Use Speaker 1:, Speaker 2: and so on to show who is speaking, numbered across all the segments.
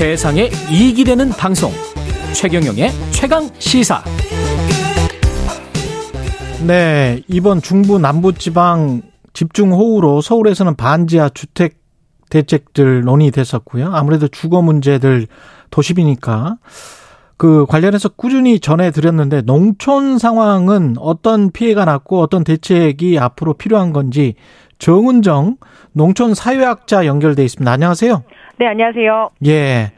Speaker 1: 세상에 이익이 되는 방송 최경영의 최강 시사
Speaker 2: 네, 이번 중부 남부 지방 집중 호우로 서울에서는 반지하 주택 대책들 논의됐었고요. 아무래도 주거 문제들 도시비니까 그 관련해서 꾸준히 전해드렸는데 농촌 상황은 어떤 피해가 났고 어떤 대책이 앞으로 필요한 건지 정은정 농촌 사회학자 연결돼 있습니다. 안녕하세요.
Speaker 3: 네, 안녕하세요.
Speaker 2: 예.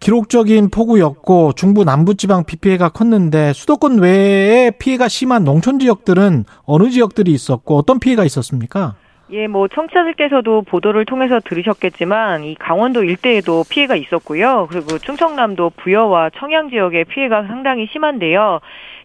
Speaker 2: 기록적인 폭우였고 중부 남부 지방 비 피해가 컸는데 수도권 외에 피해가 심한 농촌 지역들은 어느 지역들이 있었고 어떤 피해가 있었습니까?
Speaker 3: 예, 뭐 청취자들께서도 보도를 통해서 들으셨겠지만 이 강원도 일대에도 피해가 있었고요. 그리고 충청남도 부여와 청양 지역의 피해가 상당히 심한데요.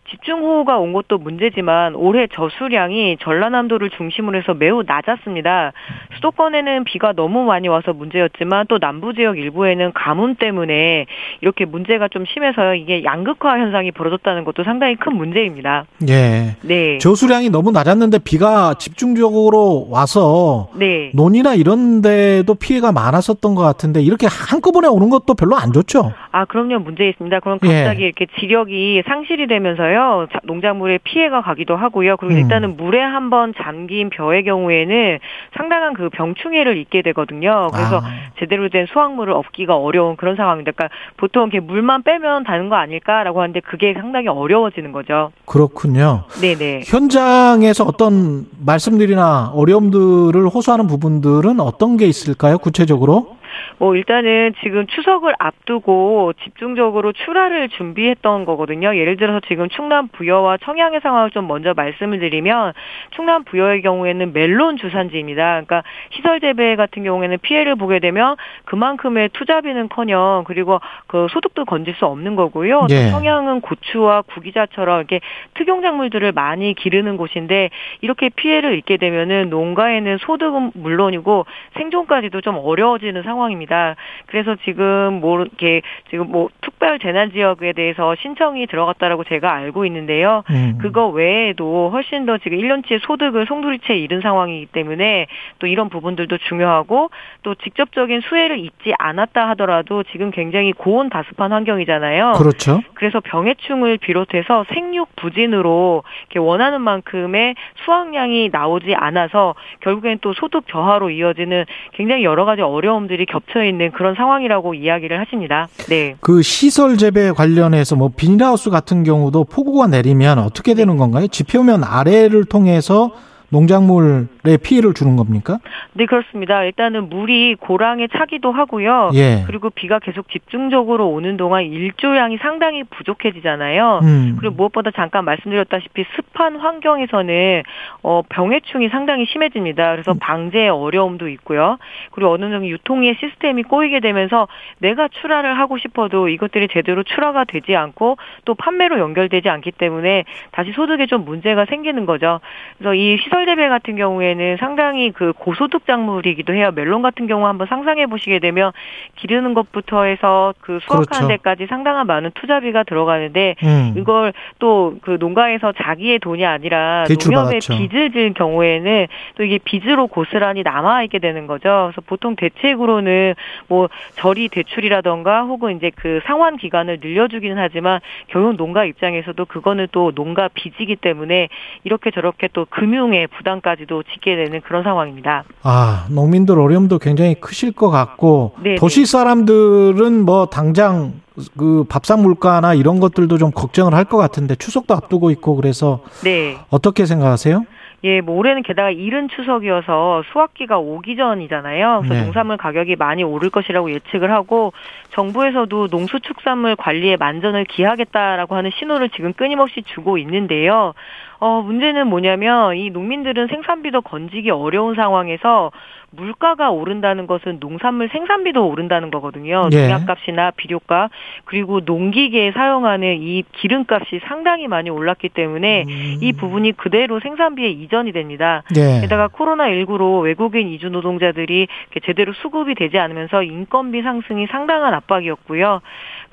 Speaker 3: 집중호우가 온 것도 문제지만 올해 저수량이 전라남도를 중심으로 해서 매우 낮았습니다. 수도권에는 비가 너무 많이 와서 문제였지만 또 남부 지역 일부에는 가뭄 때문에 이렇게 문제가 좀 심해서 이게 양극화 현상이 벌어졌다는 것도 상당히 큰 문제입니다.
Speaker 2: 예. 네. 저수량이 너무 낮았는데 비가 집중적으로 와서 네. 논이나 이런 데도 피해가 많았었던 것 같은데 이렇게 한꺼번에 오는 것도 별로 안 좋죠?
Speaker 3: 아, 그럼요. 문제 있습니다. 그럼 갑자기 예. 이렇게 지력이 상실이 되면서요. 있어요. 농작물에 피해가 가기도 하고요. 그리고 음. 일단은 물에 한번 잠긴 벼의 경우에는 상당한 그 병충해를 입게 되거든요. 그래서 아. 제대로 된 수확물을 얻기가 어려운 그런 상황입니다. 그러니까 보통 이렇게 물만 빼면 되는 거 아닐까라고 하는데 그게 상당히 어려워지는 거죠.
Speaker 2: 그렇군요. 네네. 현장에서 어떤 말씀들이나 어려움들을 호소하는 부분들은 어떤 게 있을까요? 구체적으로?
Speaker 3: 뭐 일단은 지금 추석을 앞두고 집중적으로 출하를 준비했던 거거든요. 예를 들어서 지금 충남 부여와 청양의 상황을 좀 먼저 말씀을 드리면 충남 부여의 경우에는 멜론 주산지입니다. 그러니까 시설 재배 같은 경우에는 피해를 보게 되면 그만큼의 투자비는커녕 그리고 그 소득도 건질 수 없는 거고요. 예. 청양은 고추와 구기자처럼 이렇게 특용 작물들을 많이 기르는 곳인데 이렇게 피해를 입게 되면은 농가에는 소득은 물론이고 생존까지도 좀 어려워지는 상황. 상황입니다. 그래서 지금 뭐 이렇게 지금 뭐 특별 재난 지역에 대해서 신청이 들어갔다라고 제가 알고 있는데요. 음. 그거 외에도 훨씬 더 지금 1년치의 소득을 송두리째 잃은 상황이기 때문에 또 이런 부분들도 중요하고 또 직접적인 수혜를 입지 않았다 하더라도 지금 굉장히 고온 다습한 환경이잖아요.
Speaker 2: 그렇죠.
Speaker 3: 그래서 병해충을 비롯해서 생육 부진으로 이렇게 원하는 만큼의 수확량이 나오지 않아서 결국엔 또 소득 저하로 이어지는 굉장히 여러 가지 어려움들이 겹쳐 있는 그런 상황이라고 이야기를 하십니다. 네.
Speaker 2: 그 시설 재배 관련해서 뭐 비닐하우스 같은 경우도 폭우가 내리면 어떻게 되는 건가요? 지표면 아래를 통해서 농작물에 피해를 주는 겁니까?
Speaker 3: 네, 그렇습니다. 일단은 물이 고랑에 차기도 하고요. 예. 그리고 비가 계속 집중적으로 오는 동안 일조량이 상당히 부족해지잖아요. 음. 그리고 무엇보다 잠깐 말씀드렸다시피 습한 환경에서는 어, 병해충이 상당히 심해집니다. 그래서 음. 방제에 어려움도 있고요. 그리고 어느 정도 유통의 시스템이 꼬이게 되면서 내가 출하를 하고 싶어도 이것들이 제대로 출하가 되지 않고 또 판매로 연결되지 않기 때문에 다시 소득에 좀 문제가 생기는 거죠. 그래서 이 시설 시설재배 같은 경우에는 상당히 그 고소득 작물이기도 해요. 멜론 같은 경우 한번 상상해 보시게 되면 기르는 것부터 해서 그 수확하는 그렇죠. 데까지 상당한 많은 투자비가 들어가는데 음. 이걸 또 그 농가에서 자기의 돈이 아니라 농협에 빚을 질 경우에는 또 이게 빚으로 고스란히 남아 있게 되는 거죠. 그래서 보통 대책으로는 뭐 저리 대출이라던가 혹은 이제 그 상환 기간을 늘려주기는 하지만 결국 농가 입장에서도 그거는 또 농가 빚이기 때문에 이렇게 저렇게 또 금융에 부담까지도 짓게 되는 그런 상황입니다.
Speaker 2: 아, 농민들 어려움도 굉장히 크실 것 같고 네네. 도시 사람들은 뭐 당장 그 밥상 물가나 이런 것들도 좀 걱정을 할 것 같은데 추석도 앞두고 있고 그래서 네. 어떻게 생각하세요?
Speaker 3: 예, 뭐 올해는 게다가 이른 추석이어서 수확기가 오기 전이잖아요. 그래서 네. 농산물 가격이 많이 오를 것이라고 예측을 하고 정부에서도 농수축산물 관리에 만전을 기하겠다라고 하는 신호를 지금 끊임없이 주고 있는데요. 어, 문제는 뭐냐면 이 농민들은 생산비도 건지기 어려운 상황에서 물가가 오른다는 것은 농산물 생산비도 오른다는 거거든요. 예. 농약값이나 비료값 그리고 농기계에 사용하는 이 기름값이 상당히 많이 올랐기 때문에 음. 이 부분이 그대로 생산비에 이전이 됩니다. 예. 게다가 코로나19로 외국인 이주 노동자들이 제대로 수급이 되지 않으면서 인건비 상승이 상당한 압박이었고요.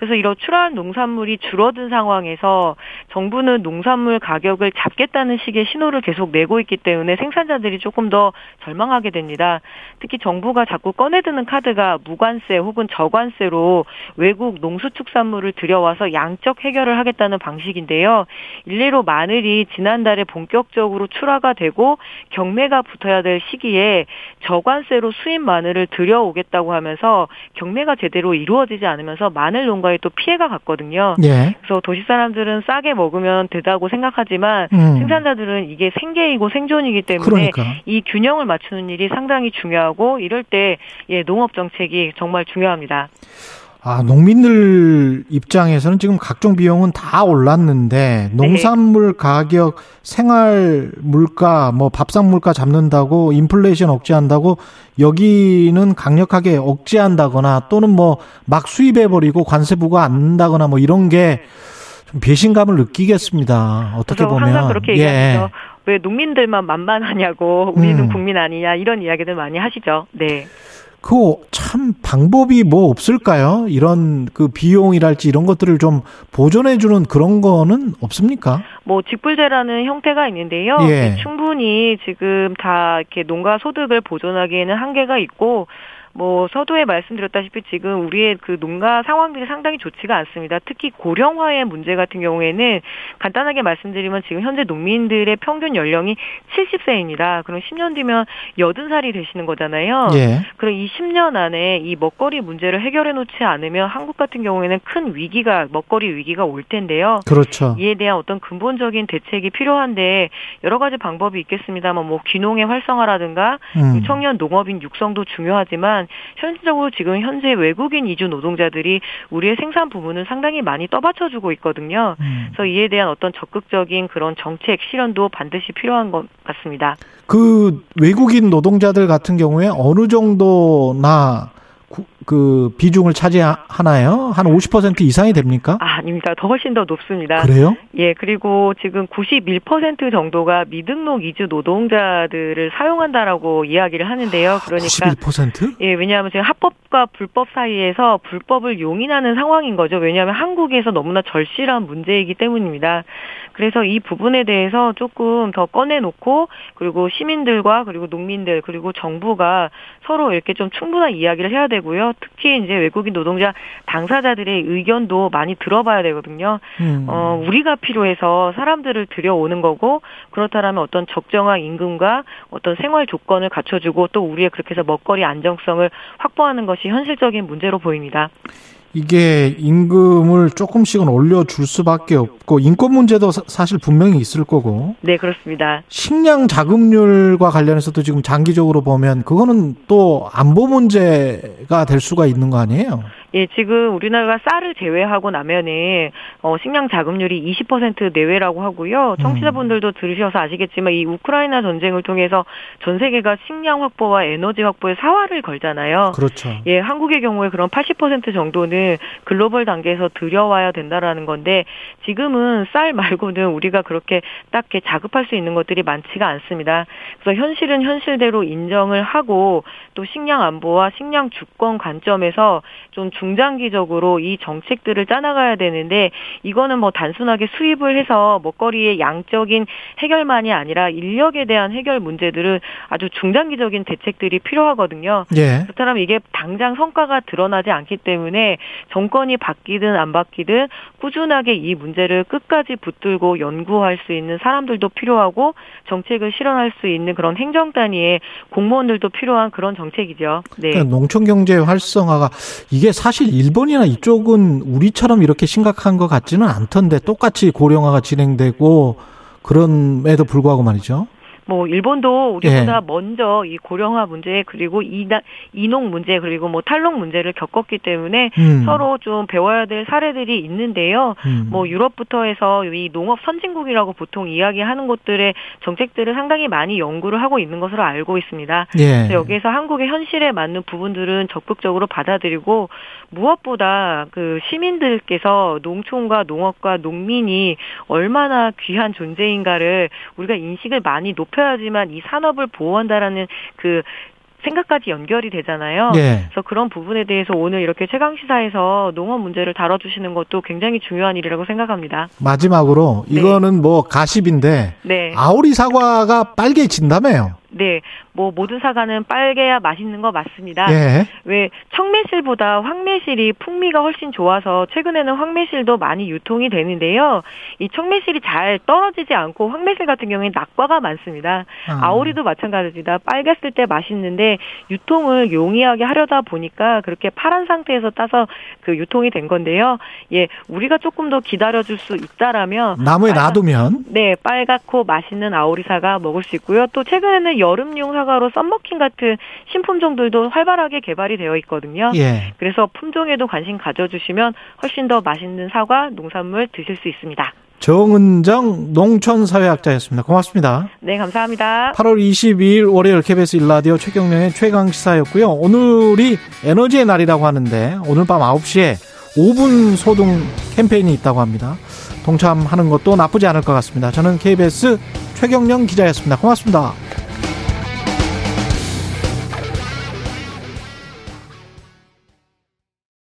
Speaker 3: 그래서 이런 출하한 농산물이 줄어든 상황에서 정부는 농산물 가격을 잡겠다는 식의 신호를 계속 내고 있기 때문에 생산자들이 조금 더 절망하게 됩니다. 특히 정부가 자꾸 꺼내드는 카드가 무관세 혹은 저관세로 외국 농수축산물을 들여와서 양적 해결을 하겠다는 방식인데요. 일례로 마늘이 지난달에 본격적으로 출하가 되고 경매가 붙어야 될 시기에 저관세로 수입 마늘을 들여오겠다고 하면서 경매가 제대로 이루어지지 않으면서 마늘 농가 에또 피해가 갔거든요. 예. 그래서 도시 사람들은 싸게 먹으면 되다고 생각하지만 음. 생산자들은 이게 생계이고 생존이기 때문에 그러니까. 이 균형을 맞추는 일이 상당히 중요하고 이럴 때 예, 농업 정책이 정말 중요합니다.
Speaker 2: 아, 농민들 입장에서는 지금 각종 비용은 다 올랐는데 농산물 네. 가격, 생활 물가, 뭐 밥상 물가 잡는다고 인플레이션 억제한다고 여기는 강력하게 억제한다거나 또는 뭐 막 수입해 버리고 관세 부과 안다거나 뭐 이런 게 좀 배신감을 느끼겠습니다. 어떻게 보면
Speaker 3: 항상 그렇게 얘기하죠. 예. 왜 농민들만 만만하냐고 우리는 음. 국민 아니냐 이런 이야기들 많이 하시죠. 네.
Speaker 2: 그 참 방법이 뭐 없을까요? 이런 그 비용이랄지 이런 것들을 좀 보존해 주는 그런 거는 없습니까?
Speaker 3: 뭐 직불제라는 형태가 있는데요. 예. 충분히 지금 다 이렇게 농가 소득을 보존하기에는 한계가 있고 뭐 서두에 말씀드렸다시피 지금 우리의 그 농가 상황들이 상당히 좋지가 않습니다. 특히 고령화의 문제 같은 경우에는 간단하게 말씀드리면 지금 현재 농민들의 평균 연령이 70세입니다. 그럼 10년 뒤면 80살이 되시는 거잖아요. 예. 그럼 이 10년 안에 이 먹거리 문제를 해결해 놓지 않으면 한국 같은 경우에는 큰 위기가 먹거리 위기가 올 텐데요.
Speaker 2: 그렇죠.
Speaker 3: 이에 대한 어떤 근본적인 대책이 필요한데 여러 가지 방법이 있겠습니다만 뭐 귀농의 활성화라든가 음. 청년 농업인 육성도 중요하지만 있지만 현실적으로 지금 현재 외국인 이주 노동자들이 우리의 생산 부분을 상당히 많이 떠받쳐주고 있거든요. 음. 그래서 이에 대한 어떤 적극적인 그런 정책 실현도 반드시 필요한 것 같습니다.
Speaker 2: 그 외국인 노동자들 같은 경우에 어느 정도나 그 비중을 차지하나요? 한 50% 이상이 됩니까?
Speaker 3: 아, 아닙니다. 더 훨씬 더 높습니다.
Speaker 2: 그래요?
Speaker 3: 예, 그리고 지금 91% 정도가 미등록 이주 노동자들을 사용한다라고 이야기를 하는데요. 그러니까
Speaker 2: 91%?
Speaker 3: 예, 왜냐하면 지금 합법과 불법 사이에서 불법을 용인하는 상황인 거죠. 왜냐하면 한국에서 너무나 절실한 문제이기 때문입니다. 그래서 이 부분에 대해서 조금 더 꺼내놓고 그리고 시민들과 그리고 농민들 그리고 정부가 서로 이렇게 좀 충분한 이야기를 해야 되고요. 특히 이제 외국인 노동자 당사자들의 의견도 많이 들어봐야 되거든요. 음. 어, 우리가 필요해서 사람들을 들여오는 거고 그렇다면 어떤 적정한 임금과 어떤 생활 조건을 갖춰주고 또 우리의 그렇게 해서 먹거리 안정성을 확보하는 것이 현실적인 문제로 보입니다.
Speaker 2: 이게 임금을 조금씩은 올려줄 수밖에 없고 인권 문제도 사실 분명히 있을 거고.
Speaker 3: 네, 그렇습니다.
Speaker 2: 식량 자급률과 관련해서도 지금 장기적으로 보면 그거는 또 안보 문제가 될 수가 있는 거 아니에요?
Speaker 3: 예, 지금 우리나라가 쌀을 제외하고 나면은 어, 식량 자급률이 20% 내외라고 하고요. 청취자분들도 들으셔서 아시겠지만 이 우크라이나 전쟁을 통해서 전 세계가 식량 확보와 에너지 확보에 사활을 걸잖아요.
Speaker 2: 그렇죠.
Speaker 3: 예, 한국의 경우에 그런 80% 정도는 글로벌 단계에서 들여와야 된다라는 건데 지금은 쌀 말고는 우리가 그렇게 딱히 자급할 수 있는 것들이 많지가 않습니다. 그래서 현실은 현실대로 인정을 하고 또 식량 안보와 식량 주권 관점에서 좀 중 장기적으로 이 정책들을 짜나가야 되는데 이거는 뭐 단순하게 수입을 해서 먹거리의 양적인 해결만이 아니라 인력에 대한 해결 문제들은 아주 중장기적인 대책들이 필요하거든요. 예. 그렇다면 이게 당장 성과가 드러나지 않기 때문에 정권이 바뀌든 안 바뀌든 꾸준하게 이 문제를 끝까지 붙들고 연구할 수 있는 사람들도 필요하고 정책을 실현할 수 있는 그런 행정 단위의 공무원들도 필요한 그런 정책이죠.
Speaker 2: 네. 그러니까 농촌 경제 활성화가 이게 사실 일본이나 이쪽은 우리처럼 이렇게 심각한 것 같지는 않던데 똑같이 고령화가 진행되고 그런에도 불구하고 말이죠.
Speaker 3: 뭐 일본도 우리보다 예. 먼저 이 고령화 문제 그리고 이나, 이농 문제 그리고 뭐 탈농 문제를 겪었기 때문에 음. 서로 좀 배워야 될 사례들이 있는데요. 음. 뭐 유럽부터 해서 이 농업 선진국이라고 보통 이야기하는 곳들의 정책들을 상당히 많이 연구를 하고 있는 것으로 알고 있습니다. 예. 여기에서 한국의 현실에 맞는 부분들은 적극적으로 받아들이고 무엇보다 그 시민들께서 농촌과 농업과 농민이 얼마나 귀한 존재인가를 우리가 인식을 많이 높 높여야지만 이 산업을 보호한다라는 그 생각까지 연결이 되잖아요. 예. 그래서 그런 부분에 대해서 오늘 이렇게 최강 시사에서 농업 문제를 다뤄주시는 것도 굉장히 중요한 일이라고 생각합니다.
Speaker 2: 마지막으로 네. 이거는 네. 뭐 가십인데 네. 아오리 사과가 빨개진다며요.
Speaker 3: 네, 뭐 모든 사과는 빨개야 맛있는 거 맞습니다. 예. 왜 청매실보다 황매실이 풍미가 훨씬 좋아서 최근에는 황매실도 많이 유통이 되는데요. 이 청매실이 잘 떨어지지 않고 황매실 같은 경우에 낙과가 많습니다. 아. 오리도 마찬가지입니다. 빨갰을 때 맛있는데 유통을 용이하게 하려다 보니까 그렇게 파란 상태에서 따서 그 유통이 된 건데요. 예, 우리가 조금 더 기다려줄 수 있다라면
Speaker 2: 나무에 빨간, 놔두면
Speaker 3: 네 빨갛고 맛있는 아오리사가 먹을 수 있고요. 또 최근에는 여름용 사과로 썸머킹 같은 신품종들도 활발하게 개발이 되어 있거든요. 예. 그래서 품종에도 관심 가져주시면 훨씬 더 맛있는 사과 농산물 드실 수 있습니다.
Speaker 2: 정은정 농촌사회학자였습니다. 고맙습니다.
Speaker 3: 네, 감사합니다.
Speaker 2: 8월 22일 월요일 KBS 일라디오 최경련의 최강 시사였고요. 오늘이 에너지의 날이라고 하는데 오늘 밤 9시에 5분 소등 캠페인이 있다고 합니다. 동참하는 것도 나쁘지 않을 것 같습니다. 저는 KBS 최경령 기자였습니다. 고맙습니다.